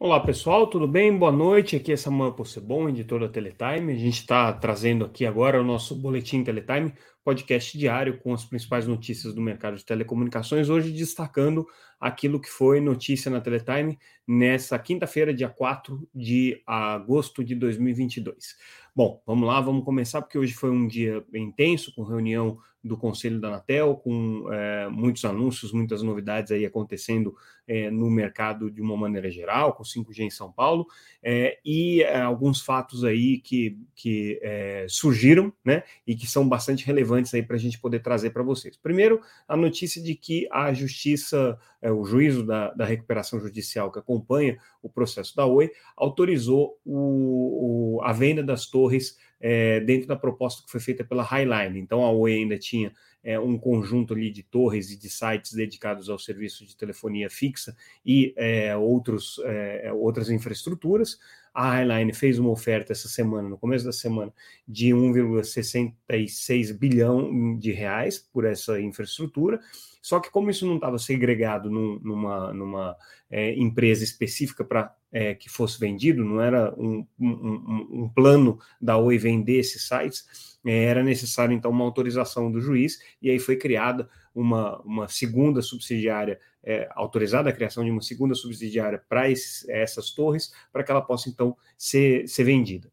Olá pessoal, tudo bem? Boa noite. Aqui é Samuel Possebon, editor da Teletime. A gente está trazendo aqui agora o nosso Boletim Teletime, podcast diário com as principais notícias do mercado de telecomunicações. Hoje destacando aquilo que foi notícia na Teletime nessa quinta-feira, dia 4 de agosto de 2022. Bom, vamos lá, vamos começar, porque hoje foi um dia intenso, com reunião do Conselho da Anatel, com é, muitos anúncios, muitas novidades aí acontecendo é, no mercado de uma maneira geral, com 5G em São Paulo, é, e alguns fatos aí que, que surgiram, né, e que são bastante relevantes aí para a gente poder trazer para vocês. Primeiro, a notícia de que a Justiça, é, o juízo da, da recuperação judicial que acompanha o processo da Oi, autorizou o, o, a venda das torres é, dentro da proposta que foi feita pela Highline. Então, a Oi ainda tinha é, um conjunto ali de torres e de sites dedicados ao serviço de telefonia fixa e é, outros, é, outras infraestruturas. A Highline fez uma oferta essa semana, no começo da semana, de 1,66 bilhão de reais por essa infraestrutura. Só que como isso não estava segregado num, numa, numa é, empresa específica para é, que fosse vendido, não era um, um, um, plano da Oi vender esses sites, é, era necessário então uma autorização do juiz, e aí foi criada uma, uma segunda subsidiária, é, autorizada a criação de uma segunda subsidiária para essas torres, para que ela possa então ser, ser vendida.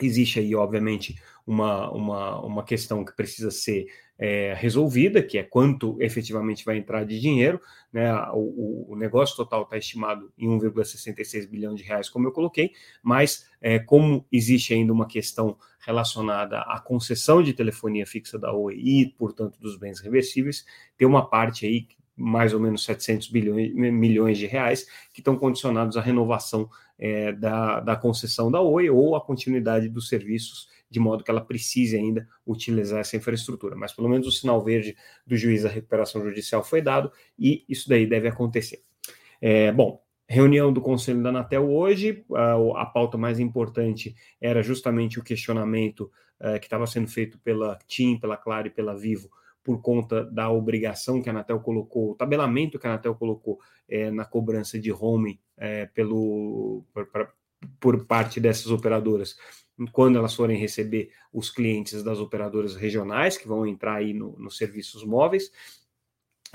Existe aí, obviamente, uma, uma, uma questão que precisa ser é, resolvida, que é quanto efetivamente vai entrar de dinheiro. Né? O, o negócio total está estimado em 1,66 bilhão de reais, como eu coloquei, mas é, como existe ainda uma questão relacionada à concessão de telefonia fixa da Oi e, portanto, dos bens reversíveis, tem uma parte aí mais ou menos 700 bilhões, milhões de reais que estão condicionados à renovação é, da, da concessão da Oi ou à continuidade dos serviços de modo que ela precise ainda utilizar essa infraestrutura. Mas pelo menos o sinal verde do juiz da recuperação judicial foi dado e isso daí deve acontecer. É, bom, reunião do Conselho da Anatel hoje, a, a pauta mais importante era justamente o questionamento é, que estava sendo feito pela TIM, pela Claro e pela Vivo por conta da obrigação que a Anatel colocou, o tabelamento que a Anatel colocou é, na cobrança de home é, pelo, por, por parte dessas operadoras quando elas forem receber os clientes das operadoras regionais, que vão entrar aí no, nos serviços móveis,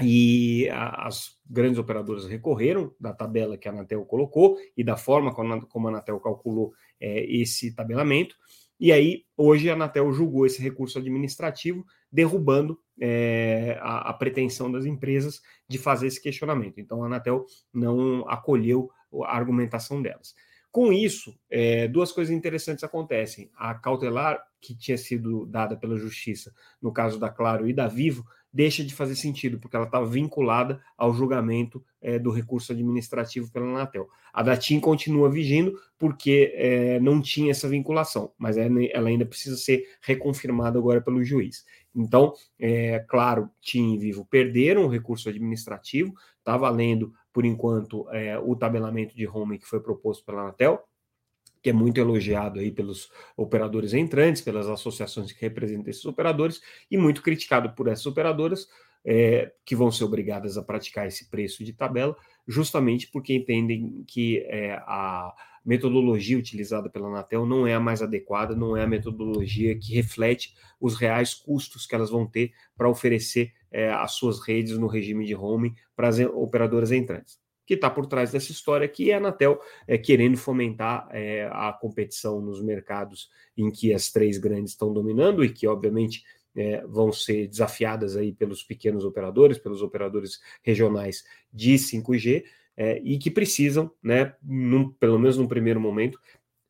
e as grandes operadoras recorreram da tabela que a Anatel colocou e da forma como a, como a Anatel calculou é, esse tabelamento. E aí, hoje, a Anatel julgou esse recurso administrativo, derrubando é, a, a, pretensão das empresas de fazer esse questionamento. Então, a Anatel não acolheu a argumentação delas. Com isso, é, duas coisas interessantes acontecem. A cautelar que tinha sido dada pela justiça, no caso da Claro e da Vivo, deixa de fazer sentido, porque ela estava vinculada ao julgamento é, do recurso administrativo pela Anatel. A da TIM continua vigindo, porque é, não tinha essa vinculação, mas ela ainda precisa ser reconfirmada agora pelo juiz. Então, é claro, TIM e Vivo perderam o recurso administrativo, está valendo por enquanto, é, o tabelamento de home que foi proposto pela Anatel, que é muito elogiado aí pelos operadores entrantes, pelas associações que representam esses operadores, e muito criticado por essas operadoras, é, que vão ser obrigadas a praticar esse preço de tabela, justamente porque entendem que é, a metodologia utilizada pela Anatel não é a mais adequada, não é a metodologia que reflete os reais custos que elas vão ter para oferecer é, as suas redes no regime de home para as operadoras entrantes. Que está por trás dessa história aqui é a Anatel é, querendo fomentar é, a competição nos mercados em que as três grandes estão dominando e que, obviamente, é, vão ser desafiadas aí pelos pequenos operadores, pelos operadores regionais de 5G, é, e que precisam, né, num, pelo menos no primeiro momento,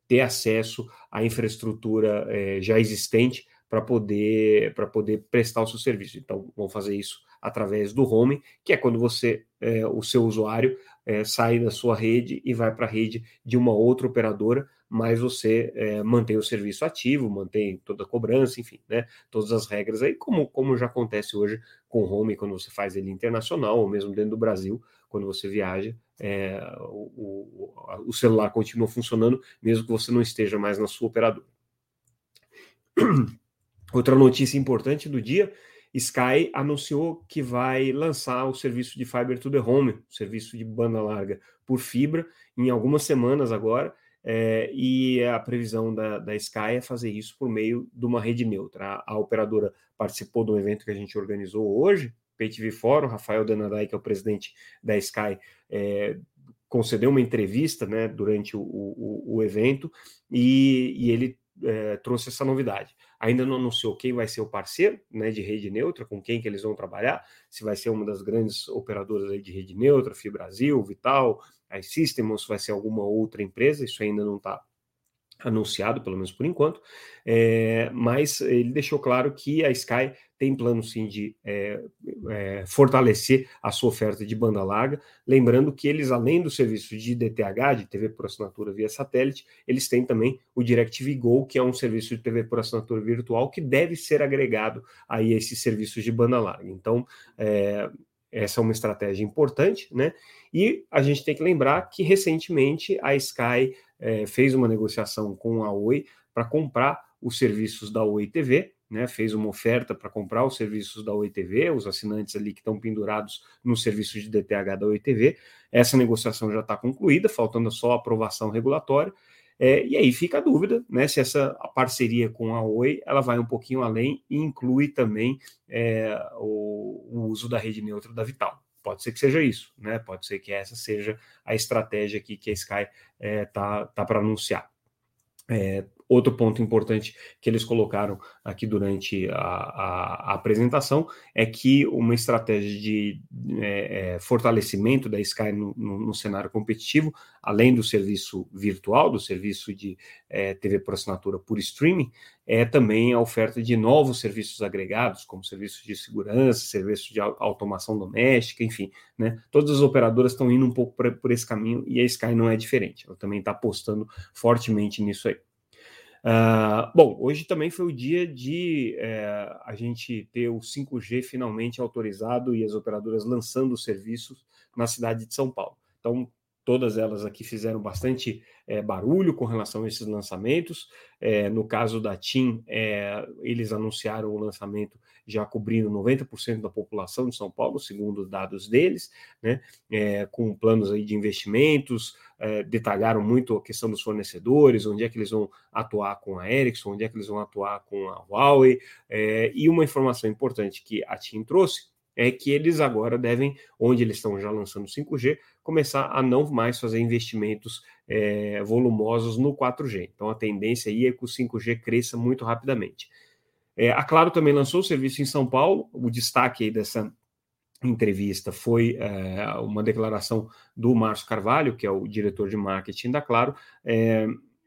ter acesso à infraestrutura é, já existente para poder, poder prestar o seu serviço. Então, vão fazer isso através do home, que é quando você, é, o seu usuário, é, sai da sua rede e vai para a rede de uma outra operadora, mas você é, mantém o serviço ativo, mantém toda a cobrança, enfim, né, todas as regras aí, como, como já acontece hoje com o home, quando você faz ele internacional, ou mesmo dentro do Brasil, quando você viaja, é, o, o, o celular continua funcionando, mesmo que você não esteja mais na sua operadora. Outra notícia importante do dia Sky anunciou que vai lançar o serviço de Fiber to the Home, serviço de banda larga por fibra, em algumas semanas agora, é, e a previsão da, da Sky é fazer isso por meio de uma rede neutra. A, a operadora participou do evento que a gente organizou hoje, PayTV Fórum, Rafael Danadai, que é o presidente da Sky, é, concedeu uma entrevista né, durante o, o, o evento e, e ele é, trouxe essa novidade. Ainda não anunciou quem vai ser o parceiro né, de rede neutra, com quem que eles vão trabalhar, se vai ser uma das grandes operadoras aí de rede neutra, Fibrasil, Vital, iSystem, ou se vai ser alguma outra empresa, isso ainda não está anunciado, pelo menos por enquanto, é, mas ele deixou claro que a Sky tem plano sim de é, é, fortalecer a sua oferta de banda larga, lembrando que eles, além do serviço de DTH, de TV por assinatura via satélite, eles têm também o DirecTV Go, que é um serviço de TV por assinatura virtual que deve ser agregado aí a esses serviços de banda larga. Então, essa é uma estratégia importante, né? E a gente tem que lembrar que recentemente a Sky é, fez uma negociação com a Oi para comprar os serviços da Oi TV, né, fez uma oferta para comprar os serviços da Oi TV, os assinantes ali que estão pendurados no serviço de DTH da Oi TV. Essa negociação já está concluída, faltando só a aprovação regulatória. É, e aí fica a dúvida, né, se essa parceria com a Oi ela vai um pouquinho além e inclui também é, o, o, uso da rede neutra da Vital. Pode ser que seja isso, né? Pode ser que essa seja a estratégia aqui que a Sky é, tá, tá para anunciar. É, Outro ponto importante que eles colocaram aqui durante a, a, a apresentação é que uma estratégia de é, é, fortalecimento da Sky no, no, no, cenário competitivo, além do serviço virtual, do serviço de é, TV por assinatura por streaming, é também a oferta de novos serviços agregados, como serviços de segurança, serviços de automação doméstica, enfim, né? Todas as operadoras estão indo um pouco por, por esse caminho e a Sky não é diferente. Ela também está apostando fortemente nisso aí. Uh, bom, hoje também foi o dia de é, a gente ter o 5G finalmente autorizado e as operadoras lançando os serviços na cidade de São Paulo. Então, todas elas aqui fizeram bastante é, barulho com relação a esses lançamentos. É, no caso da TIM, é, eles anunciaram o lançamento já cobrindo 90% da população de São Paulo, segundo os dados deles, né, com planos aí de investimentos, detalharam muito a questão dos fornecedores, onde é que eles vão atuar com a Ericsson, onde é que eles vão atuar com a Huawei, e uma informação importante que a TIM trouxe é que eles agora devem, onde eles estão já lançando 5G, começar a não mais fazer investimentos é, volumosos no 4G. Então a tendência aí é que o 5G cresça muito rapidamente. É, a Claro também lançou o serviço em São Paulo. O destaque aí dessa entrevista foi é, uma declaração do Márcio Carvalho, que é o diretor de marketing da Claro, é,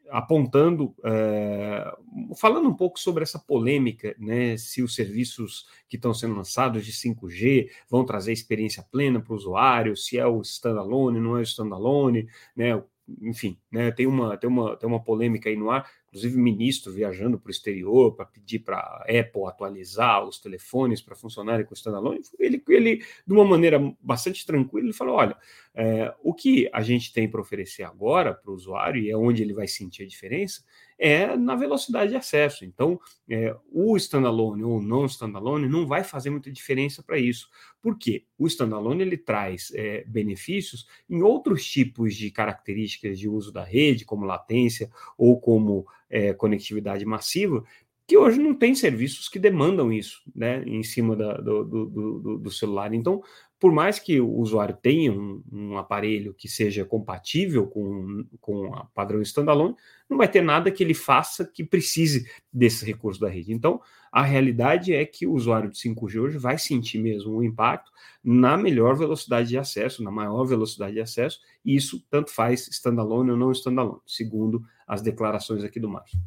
apontando, é, falando um pouco sobre essa polêmica, né, se os serviços que estão sendo lançados de 5G vão trazer experiência plena para o usuário, se é o standalone, não é o standalone, né, enfim, né, tem, uma, tem, uma, tem uma polêmica aí no ar, inclusive ministro viajando para o exterior para pedir para Apple atualizar os telefones para funcionarem com o standalone, ele, ele, de uma maneira bastante tranquila, ele falou, olha, é, o que a gente tem para oferecer agora para o usuário, e é onde ele vai sentir a diferença, é na velocidade de acesso. Então, é, o standalone ou não standalone não vai fazer muita diferença para isso. Por quê? O standalone ele traz é, benefícios em outros tipos de características de uso da rede, como latência ou como é, conectividade massiva, que hoje não tem serviços que demandam isso, né, em cima da, do, do, do, do, celular. Então, por mais que o usuário tenha um, um, aparelho que seja compatível com, com a padrão standalone, não vai ter nada que ele faça que precise desse recurso da rede. Então, a realidade é que o usuário de 5G hoje vai sentir mesmo o impacto na melhor velocidade de acesso, na maior velocidade de acesso, e isso tanto faz standalone ou não standalone, segundo as declarações aqui do Márcio.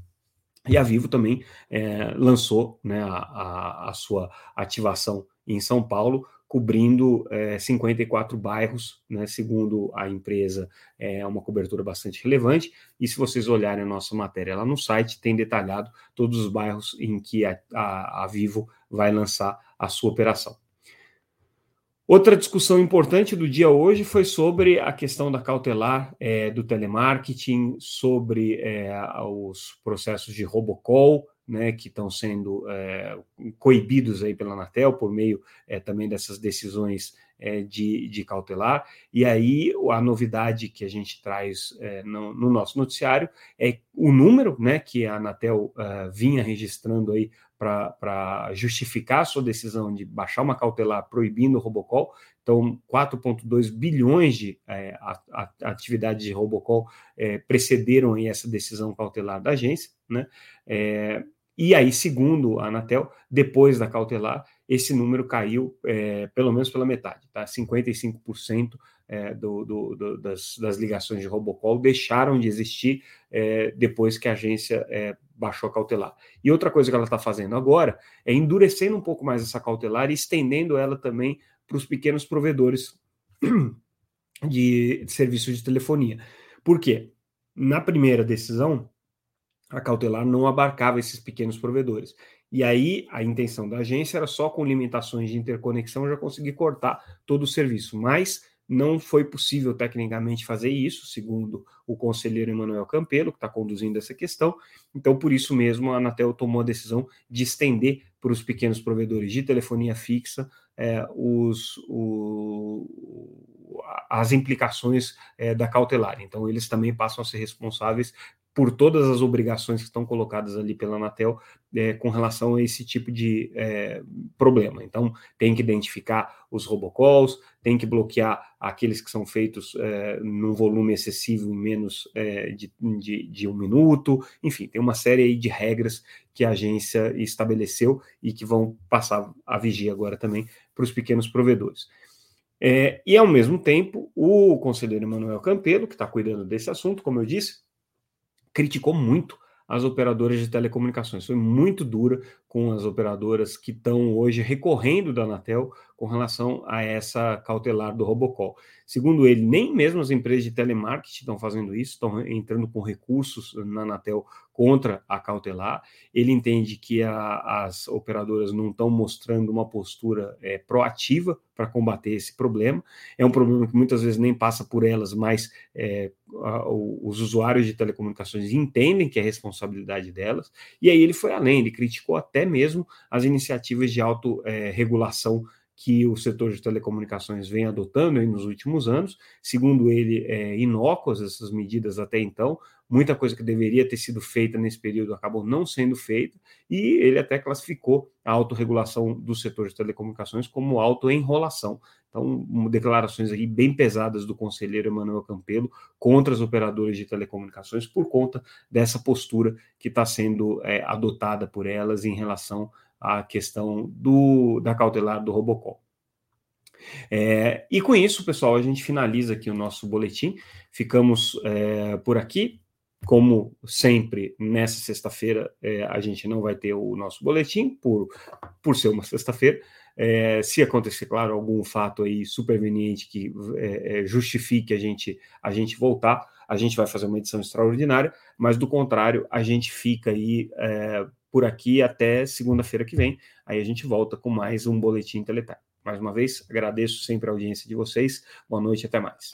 E a Vivo também é, lançou né, a, a, a, sua ativação em São Paulo, cobrindo é, 54 bairros, né, segundo a empresa, é uma cobertura bastante relevante. E se vocês olharem a nossa matéria lá no site, tem detalhado todos os bairros em que a, a Vivo vai lançar a sua operação. Outra discussão importante do dia hoje foi sobre a questão da cautelar é, do telemarketing, sobre é, os processos de robocall, né, que estão sendo é, coibidos aí pela Anatel por meio é, também dessas decisões é, de, de, cautelar. E aí a novidade que a gente traz é, no, no, nosso noticiário é o número né, que a Anatel vinha registrando aí para justificar a sua decisão de baixar uma cautelar proibindo o Robocall. Então, 4,2 bilhões de é, atividades de Robocall é, precederam essa decisão cautelar da agência. Né? É, e aí, segundo a Anatel, depois da cautelar, esse número caiu é, pelo menos pela metade, tá? 55% é, do, do, do, das, das, ligações de robocall deixaram de existir é, depois que a agência baixou a cautelar. E outra coisa que ela está fazendo agora é endurecendo um pouco mais essa cautelar e estendendo ela também para os pequenos provedores de, de serviços de telefonia. Por quê? Na primeira decisão, a cautelar não abarcava esses pequenos provedores. E aí a intenção da agência era só com limitações de interconexão já conseguir cortar todo o serviço, mas não foi possível tecnicamente fazer isso, segundo o conselheiro Emanuel Campelo, que está conduzindo essa questão. Então, por isso mesmo, a Anatel tomou a decisão de estender para os pequenos provedores de telefonia fixa é, os, o, as implicações é, da cautelar. Então, eles também passam a ser responsáveis por todas as obrigações que estão colocadas ali pela Anatel é, com relação a esse tipo de é, problema. Então, tem que identificar os robocalls, tem que bloquear aqueles que são feitos é, num volume excessivo em menos é, de, de, de, um minuto. Enfim, tem uma série de regras que a agência estabeleceu e que vão passar a vigia agora também para os pequenos provedores. É, e, ao mesmo tempo, o conselheiro Emanuel Campelo, que está cuidando desse assunto, como eu disse, criticou muito as operadoras de telecomunicações. Foi muito dura com as operadoras que estão hoje recorrendo da Anatel com relação a essa cautelar do Robocall. Segundo ele, nem mesmo as empresas de telemarketing estão fazendo isso, estão entrando com recursos na Anatel contra a cautelar. Ele entende que a, as operadoras não estão mostrando uma postura é, proativa para combater esse problema. É um problema que muitas vezes nem passa por elas, mas é, a, os usuários de telecomunicações entendem que é responsabilidade delas. E aí ele foi além, ele criticou até mesmo as iniciativas de autorregulação é, que o setor de telecomunicações vem adotando nos últimos anos. Segundo ele, é, inócuas essas medidas até então, muita coisa que deveria ter sido feita nesse período acabou não sendo feita, e ele até classificou a autorregulação do setor de telecomunicações como autoenrolação. Então, declarações aí bem pesadas do conselheiro Emanuel Campelo contra as operadoras de telecomunicações por conta dessa postura que está sendo é, adotada por elas em relação a questão do, da cautelar do Robocall. É, e com isso, pessoal, a gente finaliza aqui o nosso boletim. Ficamos é, por aqui. Como sempre, nessa sexta-feira é, a gente não vai ter o nosso boletim, por, por ser uma sexta-feira. É, se acontecer, claro, algum fato aí superveniente que é, justifique a gente, a gente voltar, a gente vai fazer uma edição extraordinária, mas do contrário, a gente fica aí é, por aqui até segunda-feira que vem. Aí a gente volta com mais um Boletim Teletime. Mais uma vez, agradeço sempre a audiência de vocês. Boa noite até mais.